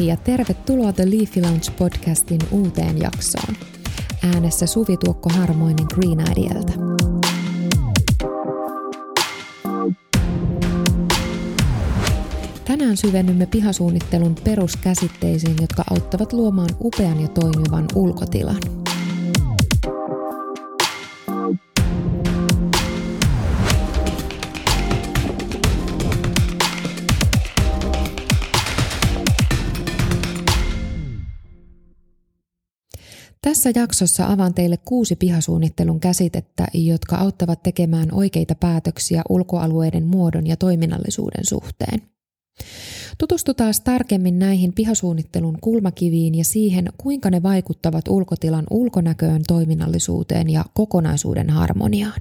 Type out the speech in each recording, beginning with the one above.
moi ja tervetuloa The Leafy Lounge podcastin uuteen jaksoon. Äänessä Suvi Tuokko Harmoinen Green Idealta. Tänään syvennymme pihasuunnittelun peruskäsitteisiin, jotka auttavat luomaan upean ja toimivan ulkotilan. Tässä jaksossa avaan teille kuusi pihasuunnittelun käsitettä, jotka auttavat tekemään oikeita päätöksiä ulkoalueiden muodon ja toiminnallisuuden suhteen. Tutustutaan tarkemmin näihin pihasuunnittelun kulmakiviin ja siihen, kuinka ne vaikuttavat ulkotilan ulkonäköön, toiminnallisuuteen ja kokonaisuuden harmoniaan.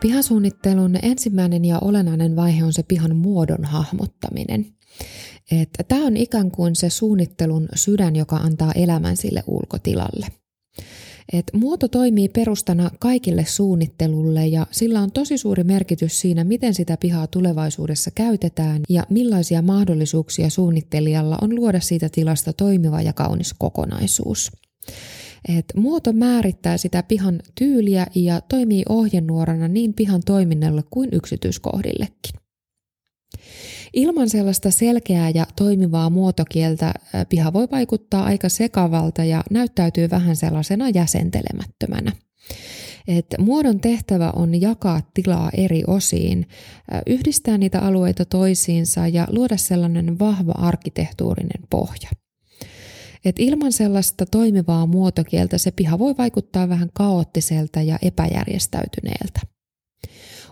Pihasuunnittelun ensimmäinen ja olennainen vaihe on se pihan muodon hahmottaminen. Tämä on ikään kuin se suunnittelun sydän, joka antaa elämän sille ulkotilalle. Et muoto toimii perustana kaikille suunnittelulle ja sillä on tosi suuri merkitys siinä, miten sitä pihaa tulevaisuudessa käytetään ja millaisia mahdollisuuksia suunnittelijalla on luoda siitä tilasta toimiva ja kaunis kokonaisuus. Et muoto määrittää sitä pihan tyyliä ja toimii ohjenuorana niin pihan toiminnalle kuin yksityiskohdillekin. Ilman sellaista selkeää ja toimivaa muotokieltä piha voi vaikuttaa aika sekavalta ja näyttäytyy vähän sellaisena jäsentelemättömänä. Et muodon tehtävä on jakaa tilaa eri osiin, yhdistää niitä alueita toisiinsa ja luoda sellainen vahva arkkitehtuurinen pohja. Et ilman sellaista toimivaa muotokieltä se piha voi vaikuttaa vähän kaoottiselta ja epäjärjestäytyneeltä.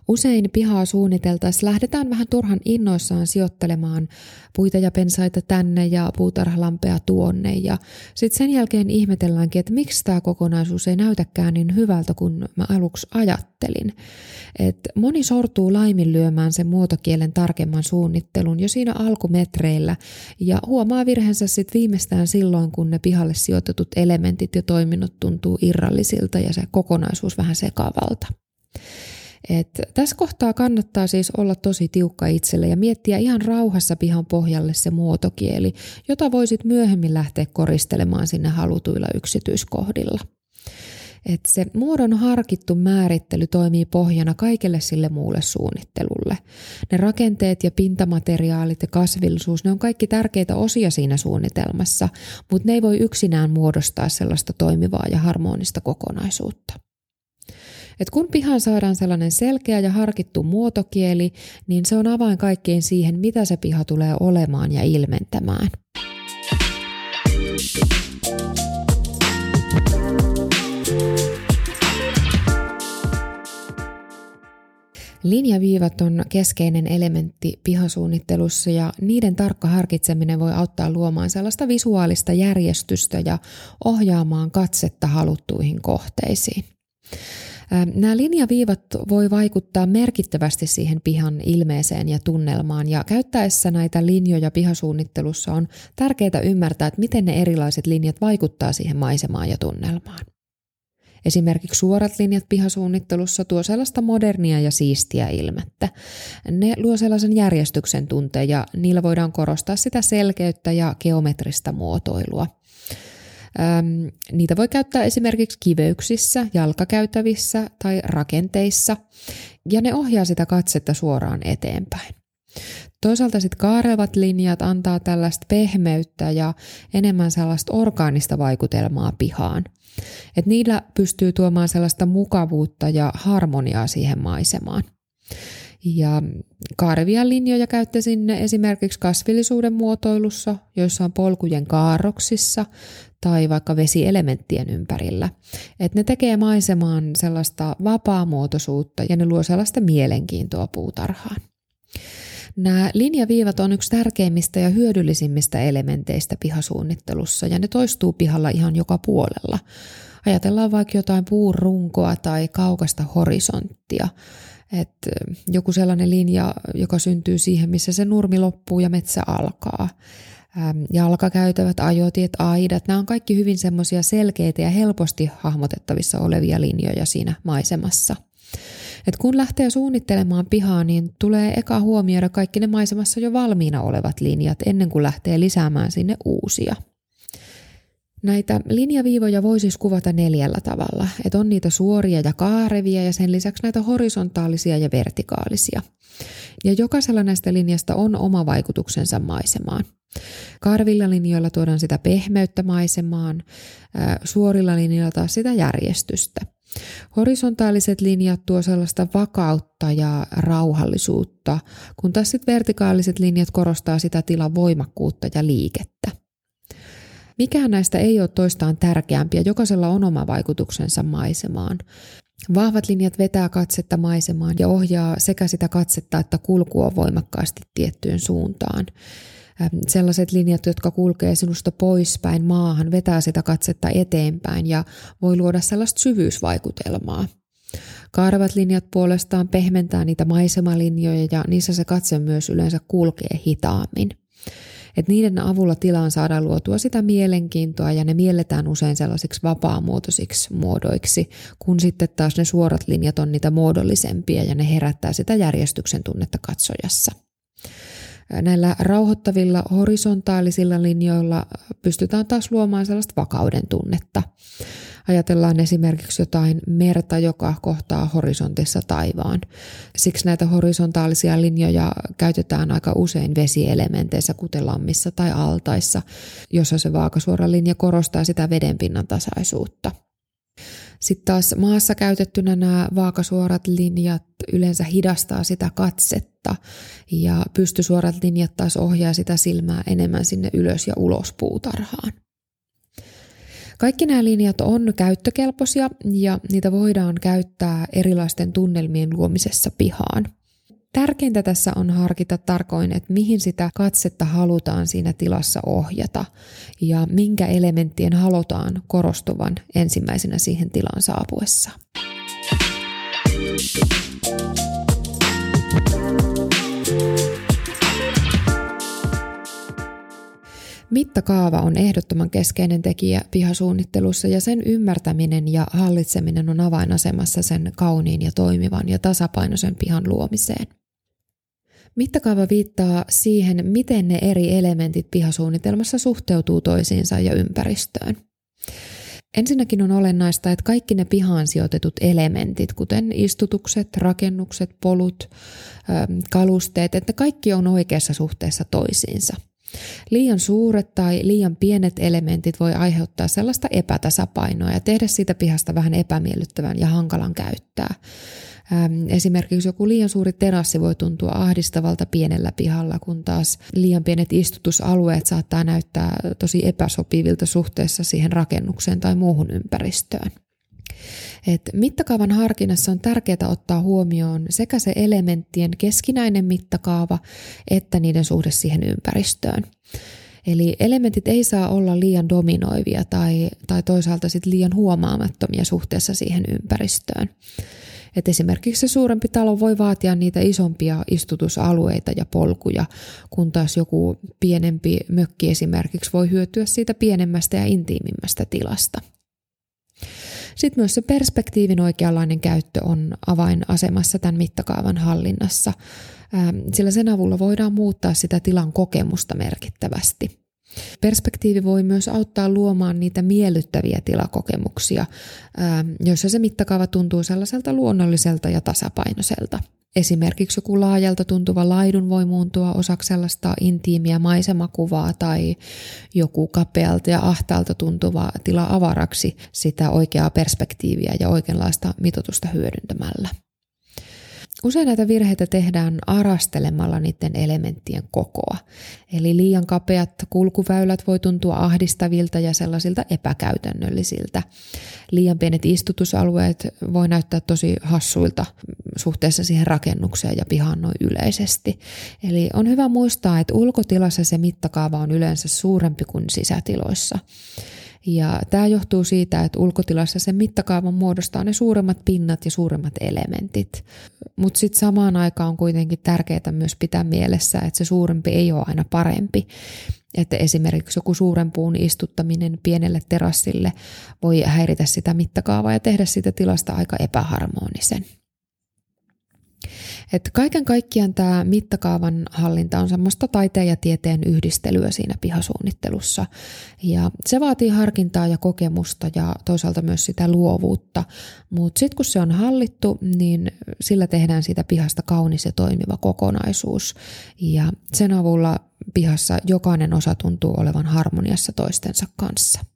Usein pihaa suunniteltaessa lähdetään vähän turhan innoissaan sijoittelemaan puita ja pensaita tänne ja puutarhalampea tuonne ja sitten sen jälkeen ihmetelläänkin, että miksi tämä kokonaisuus ei näytäkään niin hyvältä kuin mä aluksi ajattelin. Et moni sortuu laiminlyömään sen muotokielen tarkemman suunnittelun jo siinä alkumetreillä ja huomaa virheensä sitten viimeistään silloin, kun ne pihalle sijoitetut elementit ja toiminnot tuntuu irrallisilta ja se kokonaisuus vähän sekavalta. Et tässä kohtaa kannattaa siis olla tosi tiukka itselle ja miettiä ihan rauhassa pihan pohjalle se muotokieli, jota voisit myöhemmin lähteä koristelemaan sinne halutuilla yksityiskohdilla. Et se muodon harkittu määrittely toimii pohjana kaikelle sille muulle suunnittelulle. Ne rakenteet ja pintamateriaalit ja kasvillisuus, ne on kaikki tärkeitä osia siinä suunnitelmassa, mutta ne ei voi yksinään muodostaa sellaista toimivaa ja harmonista kokonaisuutta. Et kun pihaan saadaan sellainen selkeä ja harkittu muotokieli, niin se on avain kaikkeen siihen, mitä se piha tulee olemaan ja ilmentämään. Linjaviivat on keskeinen elementti pihasuunnittelussa ja niiden tarkka harkitseminen voi auttaa luomaan sellaista visuaalista järjestystä ja ohjaamaan katsetta haluttuihin kohteisiin. Nämä linjaviivat voi vaikuttaa merkittävästi siihen pihan ilmeeseen ja tunnelmaan ja käyttäessä näitä linjoja pihasuunnittelussa on tärkeää ymmärtää, että miten ne erilaiset linjat vaikuttaa siihen maisemaan ja tunnelmaan. Esimerkiksi suorat linjat pihasuunnittelussa tuo sellaista modernia ja siistiä ilmettä. Ne luo sellaisen järjestyksen tunteen ja niillä voidaan korostaa sitä selkeyttä ja geometrista muotoilua. Ähm, niitä voi käyttää esimerkiksi kiveyksissä, jalkakäytävissä tai rakenteissa, ja ne ohjaa sitä katsetta suoraan eteenpäin. Toisaalta sitten kaarevat linjat antaa tällaista pehmeyttä ja enemmän sellaista orgaanista vaikutelmaa pihaan. Et niillä pystyy tuomaan sellaista mukavuutta ja harmoniaa siihen maisemaan. Ja kaarevia linjoja käyttäisin esimerkiksi kasvillisuuden muotoilussa, joissa on polkujen kaarroksissa tai vaikka vesielementtien ympärillä. Et ne tekee maisemaan sellaista vapaamuotoisuutta ja ne luo sellaista mielenkiintoa puutarhaan. Nämä linjaviivat on yksi tärkeimmistä ja hyödyllisimmistä elementeistä pihasuunnittelussa ja ne toistuu pihalla ihan joka puolella. Ajatellaan vaikka jotain puurunkoa tai kaukasta horisonttia. Että joku sellainen linja, joka syntyy siihen, missä se nurmi loppuu ja metsä alkaa jalkakäytävät, ajotiet, aidat, nämä on kaikki hyvin semmoisia selkeitä ja helposti hahmotettavissa olevia linjoja siinä maisemassa. Et kun lähtee suunnittelemaan pihaa, niin tulee eka huomioida kaikki ne maisemassa jo valmiina olevat linjat ennen kuin lähtee lisäämään sinne uusia. Näitä linjaviivoja voi siis kuvata neljällä tavalla. Että on niitä suoria ja kaarevia ja sen lisäksi näitä horisontaalisia ja vertikaalisia. Ja jokaisella näistä linjasta on oma vaikutuksensa maisemaan. Karvilla linjoilla tuodaan sitä pehmeyttä maisemaan, suorilla linjoilla taas sitä järjestystä. Horisontaaliset linjat tuo sellaista vakautta ja rauhallisuutta, kun taas sitten vertikaaliset linjat korostaa sitä tilan voimakkuutta ja liikettä. Mikään näistä ei ole toistaan tärkeämpiä, jokaisella on oma vaikutuksensa maisemaan. Vahvat linjat vetää katsetta maisemaan ja ohjaa sekä sitä katsetta että kulkua voimakkaasti tiettyyn suuntaan. Sellaiset linjat, jotka kulkee sinusta poispäin maahan, vetää sitä katsetta eteenpäin ja voi luoda sellaista syvyysvaikutelmaa. Karvat linjat puolestaan pehmentää niitä maisemalinjoja ja niissä se katse myös yleensä kulkee hitaammin että niiden avulla tilaan saadaan luotua sitä mielenkiintoa ja ne mielletään usein sellaisiksi vapaamuotoisiksi muodoiksi, kun sitten taas ne suorat linjat on niitä muodollisempia ja ne herättää sitä järjestyksen tunnetta katsojassa. Näillä rauhoittavilla horisontaalisilla linjoilla pystytään taas luomaan sellaista vakauden tunnetta. Ajatellaan esimerkiksi jotain merta, joka kohtaa horisontissa taivaan. Siksi näitä horisontaalisia linjoja käytetään aika usein vesielementeissä, kuten lammissa tai altaissa, jossa se vaakasuora linja korostaa sitä vedenpinnan tasaisuutta. Sitten taas maassa käytettynä nämä vaakasuorat linjat yleensä hidastaa sitä katsetta ja pystysuorat linjat taas ohjaa sitä silmää enemmän sinne ylös ja ulos puutarhaan. Kaikki nämä linjat on käyttökelpoisia ja niitä voidaan käyttää erilaisten tunnelmien luomisessa pihaan. Tärkeintä tässä on harkita tarkoin, että mihin sitä katsetta halutaan siinä tilassa ohjata ja minkä elementtien halutaan korostuvan ensimmäisenä siihen tilaan saapuessa. Mittakaava on ehdottoman keskeinen tekijä pihasuunnittelussa ja sen ymmärtäminen ja hallitseminen on avainasemassa sen kauniin ja toimivan ja tasapainoisen pihan luomiseen. Mittakaava viittaa siihen, miten ne eri elementit pihasuunnitelmassa suhteutuu toisiinsa ja ympäristöön. Ensinnäkin on olennaista, että kaikki ne pihaan sijoitetut elementit, kuten istutukset, rakennukset, polut, kalusteet, että kaikki on oikeassa suhteessa toisiinsa – Liian suuret tai liian pienet elementit voi aiheuttaa sellaista epätasapainoa ja tehdä siitä pihasta vähän epämiellyttävän ja hankalan käyttää. Esimerkiksi joku liian suuri terassi voi tuntua ahdistavalta pienellä pihalla, kun taas liian pienet istutusalueet saattaa näyttää tosi epäsopivilta suhteessa siihen rakennukseen tai muuhun ympäristöön. Et mittakaavan harkinnassa on tärkeää ottaa huomioon sekä se elementtien keskinäinen mittakaava että niiden suhde siihen ympäristöön. Eli elementit ei saa olla liian dominoivia tai, tai toisaalta sit liian huomaamattomia suhteessa siihen ympäristöön. Et esimerkiksi se suurempi talo voi vaatia niitä isompia istutusalueita ja polkuja, kun taas joku pienempi mökki esimerkiksi voi hyötyä siitä pienemmästä ja intiimimmästä tilasta. Sitten myös se perspektiivin oikeanlainen käyttö on avainasemassa tämän mittakaavan hallinnassa, ähm, sillä sen avulla voidaan muuttaa sitä tilan kokemusta merkittävästi. Perspektiivi voi myös auttaa luomaan niitä miellyttäviä tilakokemuksia, ähm, joissa se mittakaava tuntuu sellaiselta luonnolliselta ja tasapainoiselta. Esimerkiksi joku laajalta tuntuva laidun voi muuntua osaksi sellaista intiimiä maisemakuvaa tai joku kapealta ja ahtaalta tuntuva tila avaraksi sitä oikeaa perspektiiviä ja oikeanlaista mitotusta hyödyntämällä. Usein näitä virheitä tehdään arastelemalla niiden elementtien kokoa. Eli liian kapeat kulkuväylät voi tuntua ahdistavilta ja sellaisilta epäkäytännöllisiltä. Liian pienet istutusalueet voi näyttää tosi hassuilta suhteessa siihen rakennukseen ja pihaan noin yleisesti. Eli on hyvä muistaa, että ulkotilassa se mittakaava on yleensä suurempi kuin sisätiloissa. Ja tämä johtuu siitä, että ulkotilassa sen mittakaavan muodostaa ne suuremmat pinnat ja suuremmat elementit. Mutta sitten samaan aikaan on kuitenkin tärkeää myös pitää mielessä, että se suurempi ei ole aina parempi. Että esimerkiksi joku suuren puun istuttaminen pienelle terassille voi häiritä sitä mittakaavaa ja tehdä siitä tilasta aika epäharmonisen. Et kaiken kaikkiaan tämä mittakaavan hallinta on semmoista taiteen ja tieteen yhdistelyä siinä pihasuunnittelussa. Ja se vaatii harkintaa ja kokemusta ja toisaalta myös sitä luovuutta. Mutta sitten kun se on hallittu, niin sillä tehdään siitä pihasta kaunis ja toimiva kokonaisuus. Ja sen avulla pihassa jokainen osa tuntuu olevan harmoniassa toistensa kanssa.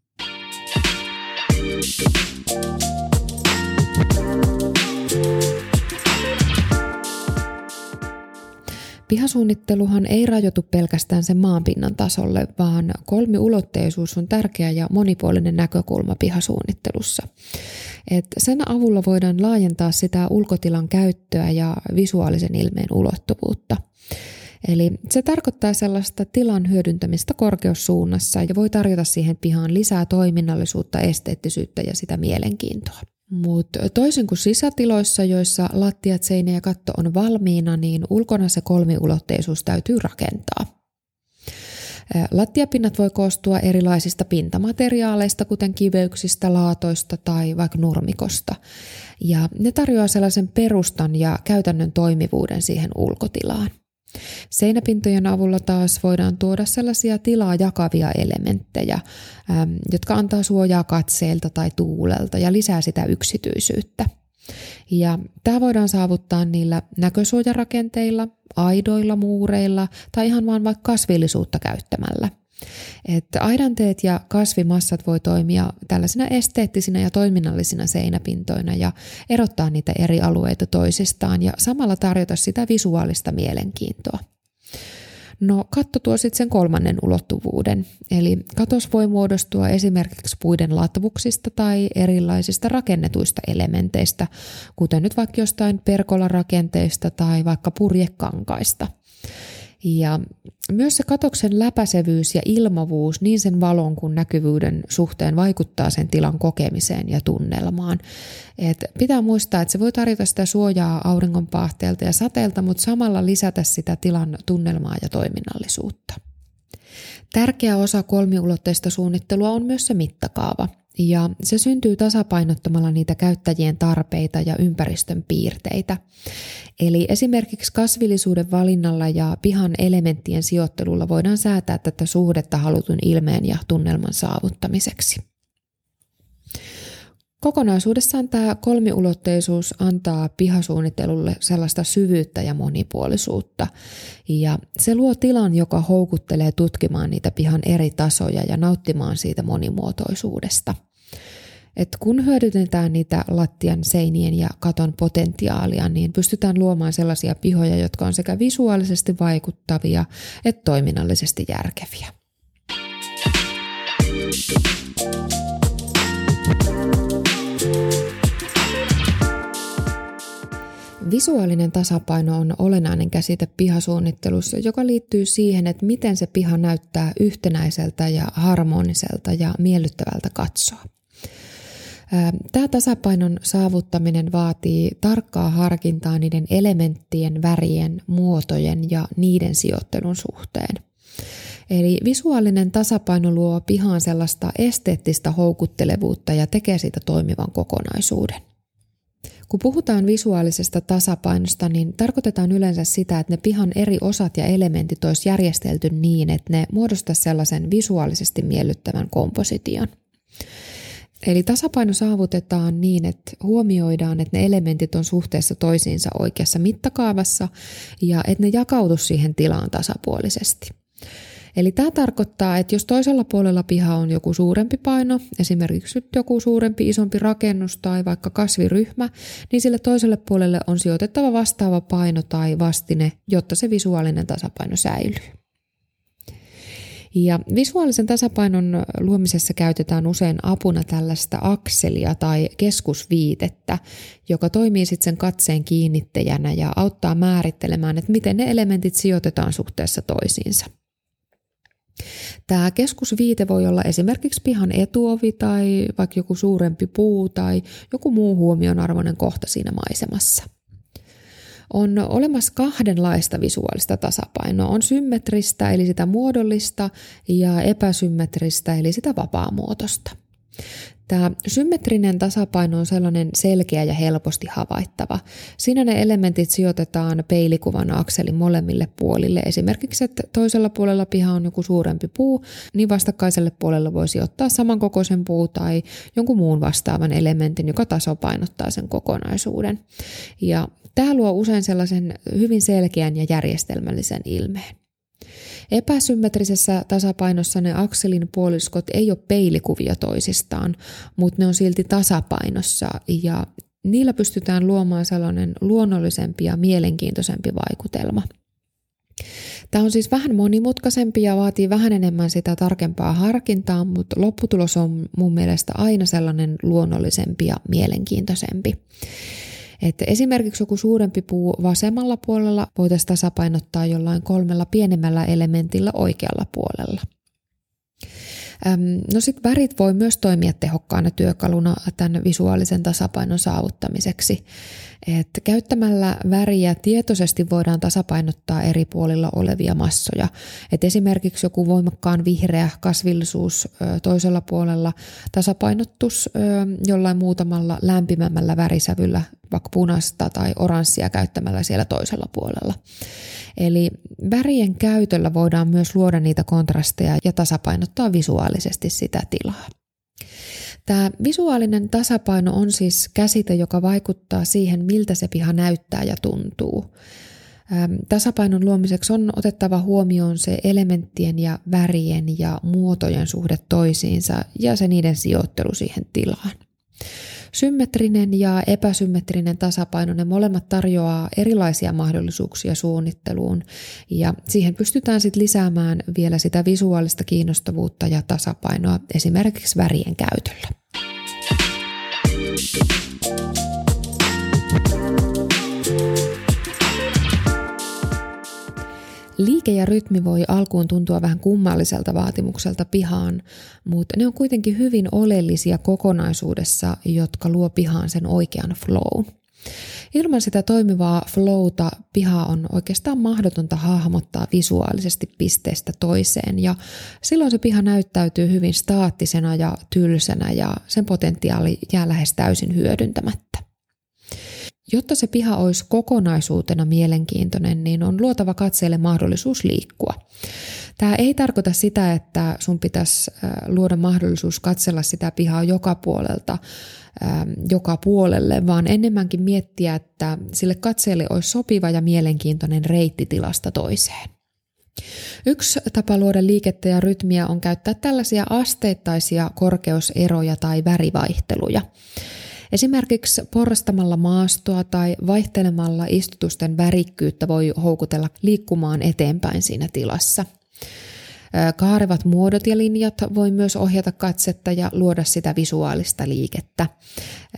Pihasuunnitteluhan ei rajoitu pelkästään sen maanpinnan tasolle, vaan kolmiulotteisuus on tärkeä ja monipuolinen näkökulma pihasuunnittelussa. Et sen avulla voidaan laajentaa sitä ulkotilan käyttöä ja visuaalisen ilmeen ulottuvuutta. Eli se tarkoittaa sellaista tilan hyödyntämistä korkeussuunnassa ja voi tarjota siihen pihaan lisää toiminnallisuutta, esteettisyyttä ja sitä mielenkiintoa. Mutta toisin kuin sisätiloissa, joissa lattiat, seinä ja katto on valmiina, niin ulkona se kolmiulotteisuus täytyy rakentaa. Lattiapinnat voi koostua erilaisista pintamateriaaleista, kuten kiveyksistä, laatoista tai vaikka nurmikosta. Ja ne tarjoaa sellaisen perustan ja käytännön toimivuuden siihen ulkotilaan. Seinäpintojen avulla taas voidaan tuoda sellaisia tilaa jakavia elementtejä, jotka antaa suojaa katseelta tai tuulelta ja lisää sitä yksityisyyttä. Ja tämä voidaan saavuttaa niillä näkösuojarakenteilla, aidoilla, muureilla tai ihan vaan vaikka kasvillisuutta käyttämällä. Että aidanteet ja kasvimassat voi toimia tällaisina esteettisinä ja toiminnallisina seinäpintoina ja erottaa niitä eri alueita toisistaan ja samalla tarjota sitä visuaalista mielenkiintoa. No katto tuo sitten sen kolmannen ulottuvuuden, eli katos voi muodostua esimerkiksi puiden latvuksista tai erilaisista rakennetuista elementeistä, kuten nyt vaikka jostain perkolarakenteista tai vaikka purjekankaista – ja myös se katoksen läpäisevyys ja ilmavuus niin sen valon kuin näkyvyyden suhteen vaikuttaa sen tilan kokemiseen ja tunnelmaan. Et pitää muistaa, että se voi tarjota sitä suojaa auringonpahteelta ja sateelta, mutta samalla lisätä sitä tilan tunnelmaa ja toiminnallisuutta. Tärkeä osa kolmiulotteista suunnittelua on myös se mittakaava – ja se syntyy tasapainottamalla niitä käyttäjien tarpeita ja ympäristön piirteitä. Eli esimerkiksi kasvillisuuden valinnalla ja pihan elementtien sijoittelulla voidaan säätää tätä suhdetta halutun ilmeen ja tunnelman saavuttamiseksi. Kokonaisuudessaan tämä kolmiulotteisuus antaa pihasuunnittelulle sellaista syvyyttä ja monipuolisuutta. Ja se luo tilan, joka houkuttelee tutkimaan niitä pihan eri tasoja ja nauttimaan siitä monimuotoisuudesta. Et kun hyödynnetään niitä lattian, seinien ja katon potentiaalia, niin pystytään luomaan sellaisia pihoja, jotka on sekä visuaalisesti vaikuttavia että toiminnallisesti järkeviä. Visuaalinen tasapaino on olennainen käsite pihasuunnittelussa, joka liittyy siihen, että miten se piha näyttää yhtenäiseltä ja harmoniselta ja miellyttävältä katsoa. Tämä tasapainon saavuttaminen vaatii tarkkaa harkintaa niiden elementtien, värien, muotojen ja niiden sijoittelun suhteen. Eli visuaalinen tasapaino luo pihaan sellaista esteettistä houkuttelevuutta ja tekee siitä toimivan kokonaisuuden. Kun puhutaan visuaalisesta tasapainosta, niin tarkoitetaan yleensä sitä, että ne pihan eri osat ja elementit olisi järjestelty niin, että ne muodostaisi sellaisen visuaalisesti miellyttävän komposition. Eli tasapaino saavutetaan niin, että huomioidaan, että ne elementit on suhteessa toisiinsa oikeassa mittakaavassa ja että ne jakautu siihen tilaan tasapuolisesti. Eli tämä tarkoittaa, että jos toisella puolella piha on joku suurempi paino, esimerkiksi joku suurempi isompi rakennus tai vaikka kasviryhmä, niin sille toiselle puolelle on sijoitettava vastaava paino tai vastine, jotta se visuaalinen tasapaino säilyy. Ja visuaalisen tasapainon luomisessa käytetään usein apuna tällaista akselia tai keskusviitettä, joka toimii sitten sen katseen kiinnittäjänä ja auttaa määrittelemään, että miten ne elementit sijoitetaan suhteessa toisiinsa. Tämä keskusviite voi olla esimerkiksi pihan etuovi tai vaikka joku suurempi puu tai joku muu huomionarvoinen kohta siinä maisemassa. On olemassa kahdenlaista visuaalista tasapainoa. On symmetristä eli sitä muodollista ja epäsymmetristä eli sitä vapaamuotoista. Tämä symmetrinen tasapaino on sellainen selkeä ja helposti havaittava. Siinä ne elementit sijoitetaan peilikuvan akselin molemmille puolille. Esimerkiksi, että toisella puolella piha on joku suurempi puu, niin vastakkaiselle puolelle voisi ottaa samankokoisen puu tai jonkun muun vastaavan elementin, joka tasapainottaa sen kokonaisuuden. Ja tämä luo usein sellaisen hyvin selkeän ja järjestelmällisen ilmeen. Epäsymmetrisessä tasapainossa ne akselin puoliskot ei ole peilikuvia toisistaan, mutta ne on silti tasapainossa ja niillä pystytään luomaan sellainen luonnollisempi ja mielenkiintoisempi vaikutelma. Tämä on siis vähän monimutkaisempi ja vaatii vähän enemmän sitä tarkempaa harkintaa, mutta lopputulos on mun mielestä aina sellainen luonnollisempi ja mielenkiintoisempi. Että esimerkiksi joku suurempi puu vasemmalla puolella voitaisiin tasapainottaa jollain kolmella pienemmällä elementillä oikealla puolella. No sitten värit voi myös toimia tehokkaana työkaluna tämän visuaalisen tasapainon saavuttamiseksi. Että käyttämällä väriä tietoisesti voidaan tasapainottaa eri puolilla olevia massoja. Et esimerkiksi joku voimakkaan vihreä kasvillisuus toisella puolella tasapainottus jollain muutamalla lämpimämmällä värisävyllä, vaikka punaista tai oranssia käyttämällä siellä toisella puolella. Eli värien käytöllä voidaan myös luoda niitä kontrasteja ja tasapainottaa visuaalisesti sitä tilaa. Tämä visuaalinen tasapaino on siis käsite, joka vaikuttaa siihen, miltä se piha näyttää ja tuntuu. Tasapainon luomiseksi on otettava huomioon se elementtien ja värien ja muotojen suhde toisiinsa ja se niiden sijoittelu siihen tilaan. Symmetrinen ja epäsymmetrinen tasapaino, ne molemmat tarjoaa erilaisia mahdollisuuksia suunnitteluun ja siihen pystytään sitten lisäämään vielä sitä visuaalista kiinnostavuutta ja tasapainoa esimerkiksi värien käytöllä. Liike ja rytmi voi alkuun tuntua vähän kummalliselta vaatimukselta pihaan, mutta ne on kuitenkin hyvin oleellisia kokonaisuudessa, jotka luo pihaan sen oikean flow. Ilman sitä toimivaa flowta piha on oikeastaan mahdotonta hahmottaa visuaalisesti pisteestä toiseen ja silloin se piha näyttäytyy hyvin staattisena ja tylsänä ja sen potentiaali jää lähes täysin hyödyntämättä. Jotta se piha olisi kokonaisuutena mielenkiintoinen, niin on luotava katseelle mahdollisuus liikkua. Tämä ei tarkoita sitä, että sun pitäisi luoda mahdollisuus katsella sitä pihaa joka puolelta, joka puolelle, vaan enemmänkin miettiä, että sille katseelle olisi sopiva ja mielenkiintoinen reitti tilasta toiseen. Yksi tapa luoda liikettä ja rytmiä on käyttää tällaisia asteittaisia korkeuseroja tai värivaihteluja. Esimerkiksi porrastamalla maastoa tai vaihtelemalla istutusten värikkyyttä voi houkutella liikkumaan eteenpäin siinä tilassa. Kaarevat muodot ja linjat voi myös ohjata katsetta ja luoda sitä visuaalista liikettä.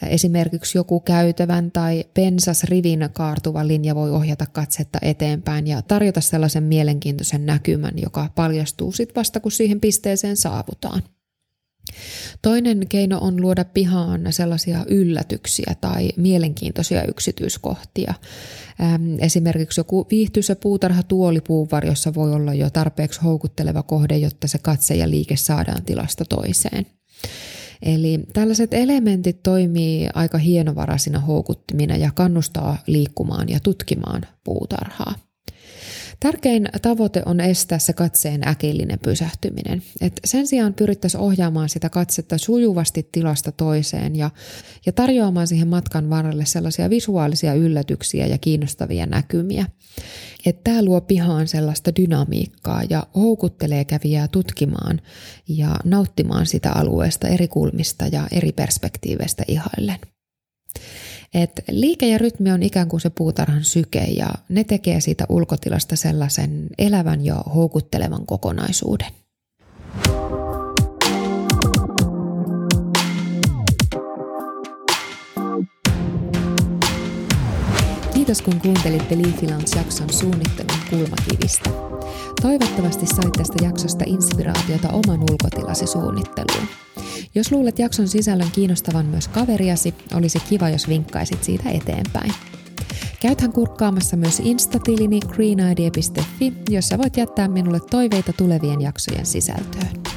Esimerkiksi joku käytävän tai pensasrivin kaartuva linja voi ohjata katsetta eteenpäin ja tarjota sellaisen mielenkiintoisen näkymän, joka paljastuu sitten vasta kun siihen pisteeseen saavutaan. Toinen keino on luoda pihaan sellaisia yllätyksiä tai mielenkiintoisia yksityiskohtia. Esimerkiksi joku viihtyisä puutarha tuoli puuvarjossa voi olla jo tarpeeksi houkutteleva kohde, jotta se katse ja liike saadaan tilasta toiseen. Eli tällaiset elementit toimii aika hienovaraisina houkuttimina ja kannustaa liikkumaan ja tutkimaan puutarhaa. Tärkein tavoite on estää se katseen äkillinen pysähtyminen. Et sen sijaan pyrittäisiin ohjaamaan sitä katsetta sujuvasti tilasta toiseen ja, ja tarjoamaan siihen matkan varrelle sellaisia visuaalisia yllätyksiä ja kiinnostavia näkymiä. Tämä luo pihaan sellaista dynamiikkaa ja houkuttelee kävijää tutkimaan ja nauttimaan sitä alueesta eri kulmista ja eri perspektiiveistä ihaillen. Et liike ja rytmi on ikään kuin se puutarhan syke ja ne tekee siitä ulkotilasta sellaisen elävän ja houkuttelevan kokonaisuuden. Kiitos kun kuuntelitte Leafy jakson suunnittelun kulmakivistä. Toivottavasti sait tästä jaksosta inspiraatiota oman ulkotilasi suunnitteluun. Jos luulet jakson sisällön kiinnostavan myös kaveriasi, olisi kiva, jos vinkkaisit siitä eteenpäin. Käythän kurkkaamassa myös instatilini greenidea.fi, jossa voit jättää minulle toiveita tulevien jaksojen sisältöön.